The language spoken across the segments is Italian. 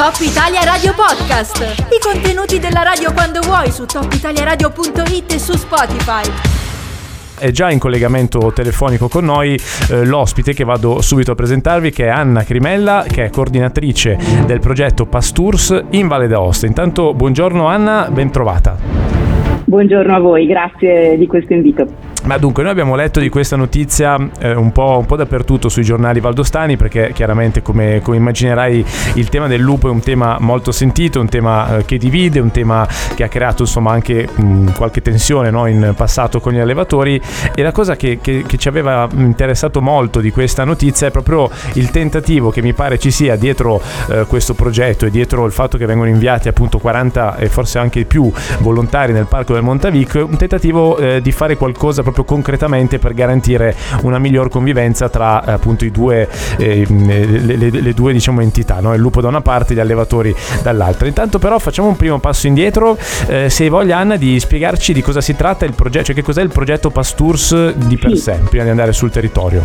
Top Italia Radio Podcast. I contenuti della radio quando vuoi su topitaliaradio.it e su Spotify. È già in collegamento telefonico con noi eh, l'ospite che vado subito a presentarvi che è Anna Crimella che è coordinatrice del progetto Pastours in Valle d'Aosta. Intanto buongiorno Anna, ben trovata. Buongiorno a voi, grazie di questo invito. Ma dunque, noi abbiamo letto di questa notizia eh, un, po', un, po', dappertutto sui giornali valdostani perché chiaramente, come, come, immaginerai, il tema del lupo è un tema molto sentito, un tema eh, che divide, un tema che ha creato insomma anche mh, qualche tensione no, in passato con gli allevatori. E la cosa che, che, che, ci aveva interessato molto di questa notizia è proprio il tentativo che mi pare ci sia dietro eh, questo progetto e dietro il fatto che vengono inviati appunto 40 e forse anche più volontari nel parco del Montavic, un tentativo eh, di fare qualcosa concretamente per garantire una miglior convivenza tra eh, appunto i due, eh, le, le, le, due diciamo, entità, no? il lupo da una parte e gli allevatori dall'altra. Intanto però facciamo un primo passo indietro, eh, se hai voglia Anna di spiegarci di cosa si tratta il progetto, cioè che cos'è il progetto Pastours di per sé, prima di andare sul territorio.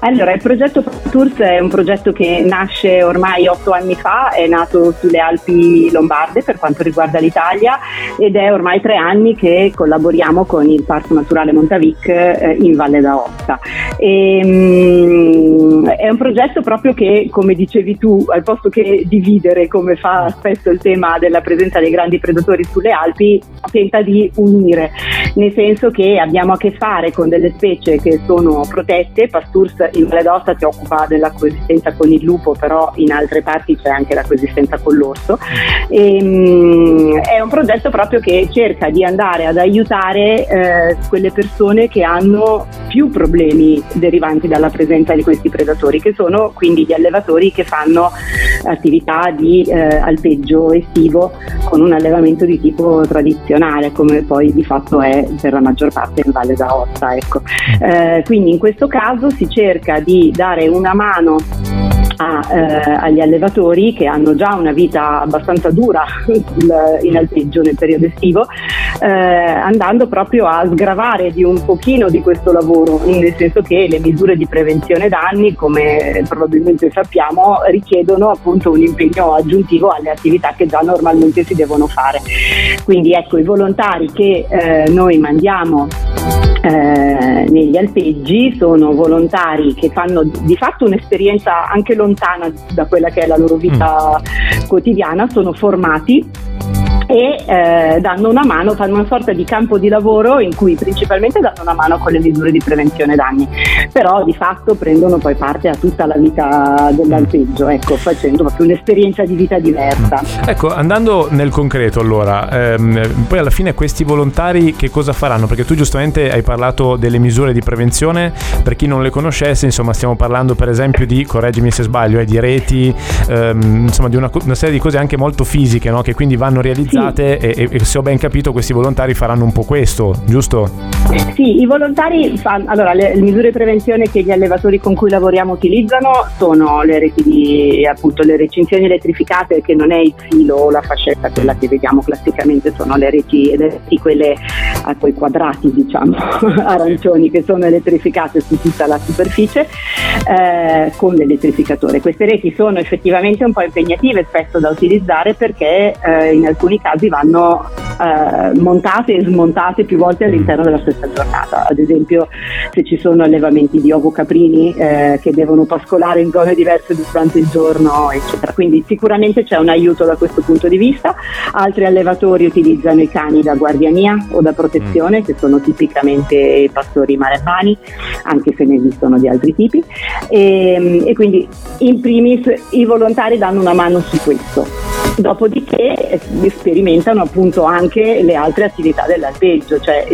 Allora, il progetto Tours è un progetto che nasce ormai otto anni fa, è nato sulle Alpi Lombarde per quanto riguarda l'Italia ed è ormai tre anni che collaboriamo con il Parco Naturale Montavic eh, in Valle d'Aosta. E, um, è un progetto proprio che, come dicevi tu, al posto che dividere, come fa spesso il tema della presenza dei grandi predatori sulle Alpi, tenta di unire, nel senso che abbiamo a che fare con delle specie che sono protette, Pastours in Valle d'Aosta si occupa della coesistenza con il lupo, però in altre parti c'è anche la coesistenza con l'orso. E, um, è un progetto proprio che cerca di andare ad aiutare eh, quelle persone che hanno più problemi derivanti dalla presenza di questi predatori, che sono quindi gli allevatori che fanno attività di eh, alpeggio estivo con un allevamento di tipo tradizionale, come poi di fatto è per la maggior parte in Valle d'Aosta. Ecco. Eh, quindi in questo caso si cerca di dare una mano a, eh, agli allevatori che hanno già una vita abbastanza dura in alpeggio nel periodo estivo, eh, andando proprio a sgravare di un pochino di questo lavoro, nel senso che le misure di prevenzione danni, come probabilmente sappiamo, richiedono appunto un impegno aggiuntivo alle attività che già normalmente si devono fare. Quindi ecco, i volontari che eh, noi mandiamo eh, negli alpeggi sono volontari che fanno di fatto un'esperienza anche lontana da quella che è la loro vita mm. quotidiana, sono formati e eh, danno una mano, fanno una sorta di campo di lavoro in cui principalmente danno una mano con le misure di prevenzione danni, però di fatto prendono poi parte a tutta la vita dell'alpeggio, ecco, facendo proprio un'esperienza di vita diversa. Ecco, andando nel concreto allora, ehm, poi alla fine questi volontari che cosa faranno? Perché tu giustamente hai parlato delle misure di prevenzione, per chi non le conoscesse, insomma stiamo parlando per esempio di, correggimi se sbaglio, eh, di reti, ehm, insomma di una, una, serie di cose anche molto fisiche no? che quindi vanno realizzate organizzate sì. e, e, se ho ben capito questi volontari faranno un po' questo, giusto? Sì, i volontari fanno, allora le, le, misure di prevenzione che gli allevatori con cui lavoriamo utilizzano sono le reti di appunto le recinzioni elettrificate che non è il filo o la fascetta, quella che vediamo classicamente sono le reti, le reti quelle a quei quadrati diciamo arancioni che sono elettrificate su tutta la superficie eh, con l'elettrificatore. Queste reti sono effettivamente un po' impegnative spesso da utilizzare perché eh, in alcuni casi vanno eh, montate e smontate più volte all'interno della stessa giornata. Ad esempio se ci sono allevamenti di ovo caprini eh, che devono pascolare in zone diverse durante il giorno, eccetera. Quindi sicuramente c'è un aiuto da questo punto di vista. Altri allevatori utilizzano i cani da guardiania o da protezione, mm. che sono tipicamente i pastori maremmani, anche se ne esistono di altri tipi. E, e quindi in primis i volontari danno una mano su questo. Dopodiché eh, sperimentano appunto anche le altre attività dell'alpeggio, cioè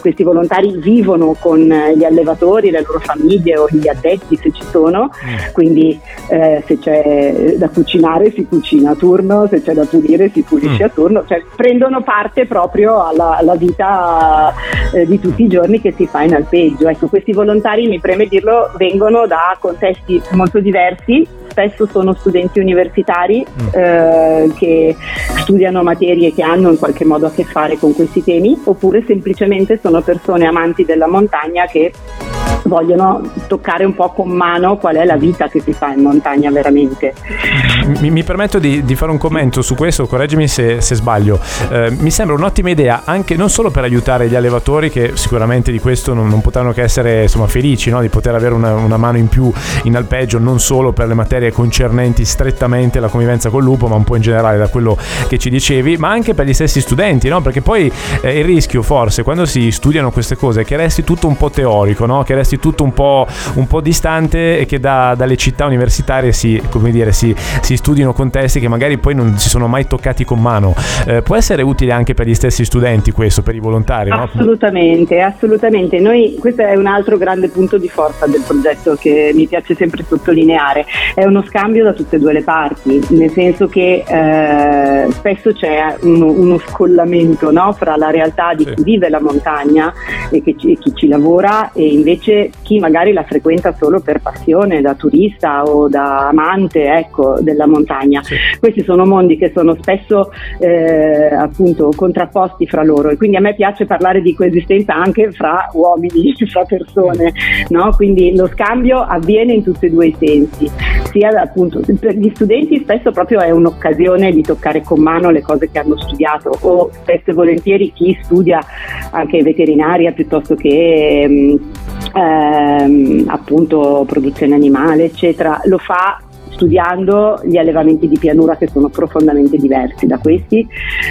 questi volontari vivono con gli allevatori, le loro famiglie o gli addetti se ci sono, mm. quindi eh, se c'è da cucinare si cucina a turno, se c'è da pulire si pulisce mm. a turno, cioè prendono parte proprio alla, alla vita eh, di tutti i giorni che si fa in alpeggio. Ecco, questi volontari, mi preme dirlo, vengono da contesti molto diversi, spesso sono studenti universitari mm. eh, che studiano materie che hanno in qualche modo a che fare con questi temi, oppure semplicemente sono persone amanti della montagna che vogliono toccare un po' con mano qual è la vita che si fa in montagna veramente. Mi, mi permetto di, di, fare un commento su questo, correggimi se, se sbaglio. Eh, mi sembra un'ottima idea anche non solo per aiutare gli allevatori che sicuramente di questo non, non potranno che essere insomma, felici no? di poter avere una, una, mano in più in alpeggio, non solo per le materie concernenti strettamente la convivenza col lupo, ma un po' in generale da quello che ci dicevi, ma anche per gli stessi studenti, no? perché poi eh, il rischio forse quando si studiano queste cose è che resti tutto un po' teorico, no? che resti tutto un po', un po distante e che da, dalle città universitarie si, dire, si, si, studino contesti che magari poi non si sono mai toccati con mano. Eh, può essere utile anche per gli stessi studenti questo, per i volontari? Assolutamente, no? assolutamente. Noi, questo è un altro grande punto di forza del progetto che mi piace sempre sottolineare. È uno scambio da tutte e due le parti, nel senso che eh, spesso c'è uno, uno scollamento no? fra la realtà di sì. chi vive la montagna e, che, e chi ci lavora e invece chi magari la frequenta solo per passione, da turista o da amante ecco, della montagna. Sì. Questi sono mondi che sono spesso eh, appunto contrapposti fra loro e quindi a me piace parlare di coesistenza anche fra uomini, fra persone, no? quindi lo scambio avviene in tutti e due i sensi, sia appunto per gli studenti spesso proprio è un'occasione di toccare con mano le cose che hanno studiato o spesso e volentieri chi studia anche veterinaria piuttosto che ehm, appunto produzione animale eccetera lo fa studiando gli allevamenti di pianura che sono profondamente diversi da questi.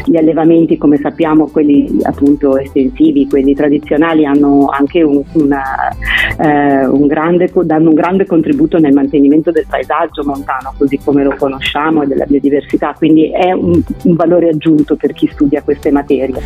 Gli allevamenti, come sappiamo, quelli appunto estensivi, quelli tradizionali, hanno anche un, una, eh, un grande, danno un grande contributo nel mantenimento del paesaggio montano, così come lo conosciamo, e della biodiversità, quindi è un, un valore aggiunto per chi studia queste materie,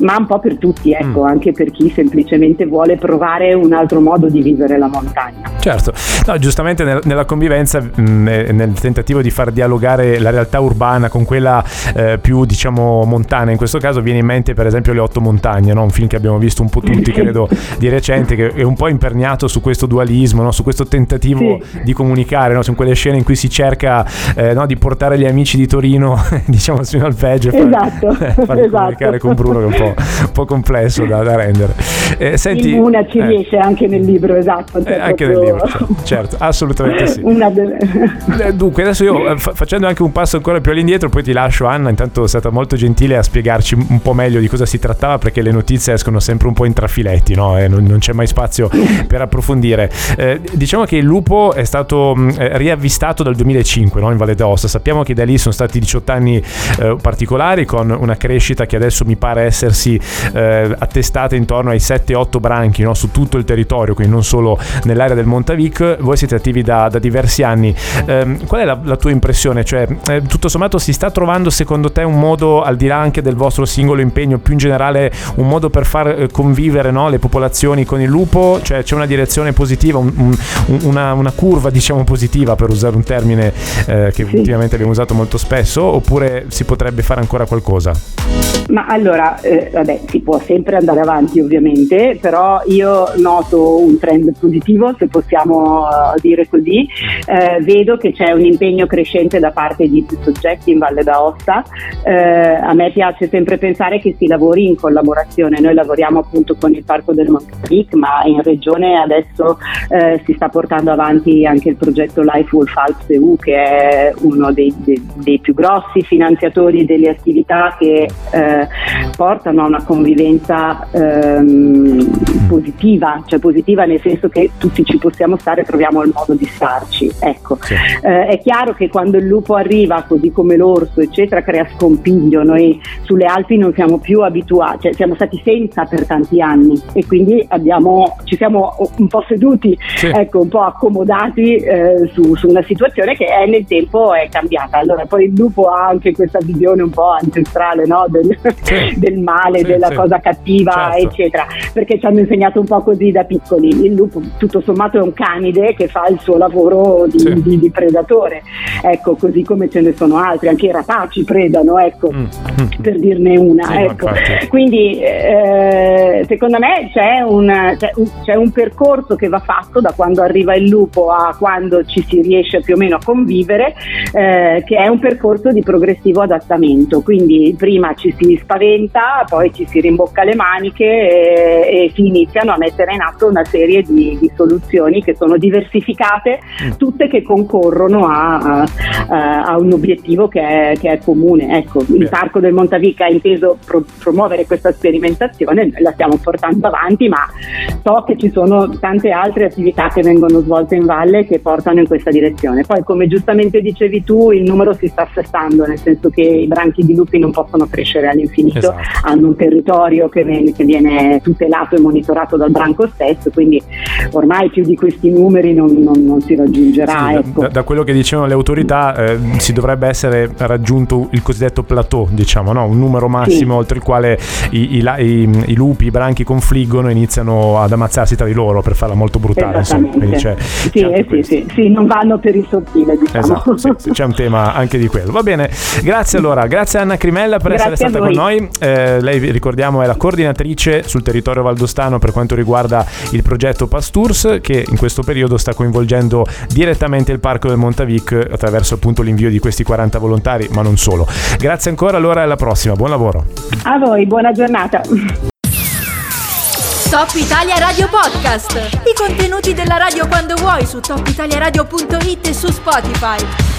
ma un po' per tutti, ecco, mm. anche per chi semplicemente vuole provare un altro modo di vivere la montagna. Certo, no, giustamente nel, nella convivenza mh, mm, nel tentativo di far dialogare la realtà urbana con quella eh, più diciamo montana. In questo caso viene in mente per esempio Le Otto Montagne, no? un film che abbiamo visto un po' tutti, credo, di recente, che è un po' imperniato su questo dualismo, no? su questo tentativo sì. di comunicare, no? su quelle scene in cui si cerca eh, di portare gli amici di Torino diciamo su un alpeggio e esatto, far, farli esatto. comunicare con Bruno che è un po', un po complesso da, da rendere. Eh, senti, una ci eh, riesce anche nel libro, esatto. Cioè anche proprio... nel libro, certo, certo assolutamente sì. Una delle... Eh, dunque, adesso io eh, facendo anche un passo ancora più all'indietro, poi ti lascio Anna, intanto è stata molto gentile a spiegarci un po' meglio di cosa si trattava perché le notizie escono sempre un po' in trafiletti, no? E non, non c'è mai spazio per approfondire. Eh, diciamo che il lupo è stato mh, eh, riavvistato dal 2005 no? in Valle d'Aosta, sappiamo che da lì sono stati 18 anni eh, particolari con una crescita che adesso mi pare essersi eh, attestata intorno ai 7-8 branchi no? su tutto il territorio, quindi non solo nell'area del Montavic. Voi siete attivi da, da diversi anni. Eh, qual è la, la tua impressione? Cioè, eh, tutto sommato si sta trovando secondo te un modo, al di là anche del vostro singolo impegno, più in generale un modo per far eh, convivere no, le popolazioni con il lupo? Cioè c'è una direzione positiva, un, un, una, una, curva diciamo positiva per usare un termine eh, che sì. ultimamente abbiamo usato molto spesso oppure si potrebbe fare ancora qualcosa? Ma allora, eh, vabbè, si può sempre andare avanti ovviamente, però io noto un trend positivo, se possiamo uh, dire così. Eh, vedo che c'è un impegno crescente da parte di più soggetti in Valle d'Aosta. Eh, a me piace sempre pensare che si lavori in collaborazione. Noi lavoriamo appunto con il Parco del Montevic, ma in regione adesso eh, si sta portando avanti anche il progetto Life Wolf Alps EU, che è uno dei, dei, dei più grossi finanziatori delle attività che eh, portano a una convivenza ehm, positiva, cioè positiva nel senso che tutti ci possiamo stare e troviamo il modo di starci. Ecco. Sì. Eh, è chiaro che quando il lupo arriva, così come l'orso, eccetera, crea scompiglio. Noi sulle Alpi non siamo più abituati, cioè siamo stati senza per tanti anni e quindi abbiamo, ci siamo un po' seduti, sì. ecco, un po' accomodati eh, su, su, una situazione che è, nel tempo è cambiata. Allora poi il lupo ha anche questa visione un po' ancestrale no? del, sì. del, male, della cosa cattiva, certo. eccetera, perché ci hanno insegnato un po' così da piccoli. Il lupo tutto sommato è un canide che fa il suo lavoro di, di, di predatore, ecco, così come ce ne sono altri, anche i rapaci predano, ecco, mm. mm. per dirne una. Sì, ecco. Quindi eh, secondo me c'è un, c'è, un, c'è un percorso che va fatto da quando arriva il lupo a quando ci si riesce più o meno a convivere, eh, che è un percorso di progressivo adattamento. Quindi prima ci si spaventa, poi ci si rimbocca le maniche e, e si iniziano a mettere in atto una serie di, di soluzioni che sono diversificate, mm. tutte che concorrono a, a, a un obiettivo che è, che è comune. Ecco, il Parco del Montavic ha inteso pro, promuovere questa sperimentazione, la stiamo portando avanti, ma so che ci sono tante altre attività che vengono svolte in valle che portano in questa direzione. Poi, come giustamente dicevi tu, il numero si sta assestando, nel senso che i branchi di lupi non possono crescere all'infinito, esatto. hanno un territorio che viene, che viene, tutelato e monitorato dal branco stesso, quindi ormai più di questi numeri non, non, non si raggiungerà. Sì, ecco. Da, da, quello che dicevano le autorità eh, si dovrebbe essere raggiunto il cosiddetto plateau, diciamo, no? un numero massimo sì. oltre il quale i, i, i, i, lupi, i branchi confliggono e iniziano ad ammazzarsi tra di loro per farla molto brutale. Insomma. C'è, sì, c'è eh sì, sì, sì, non vanno per il sottile. Diciamo. Esatto, sì, c'è un tema anche di quello. Va bene, grazie allora, grazie Anna Crimella per grazie essere stata con noi. Eh, lei ricordiamo è la coordinatrice sul territorio valdostano per quanto riguarda il progetto Pastours che in questo periodo sta coinvolgendo direttamente il Parco del Montavic attraverso appunto l'invio di questi 40 volontari, ma non solo. Grazie ancora, allora alla prossima, buon lavoro. A voi, buona giornata. Top Italia Radio Podcast. I contenuti della radio quando vuoi su topitaliaradio.it e su Spotify.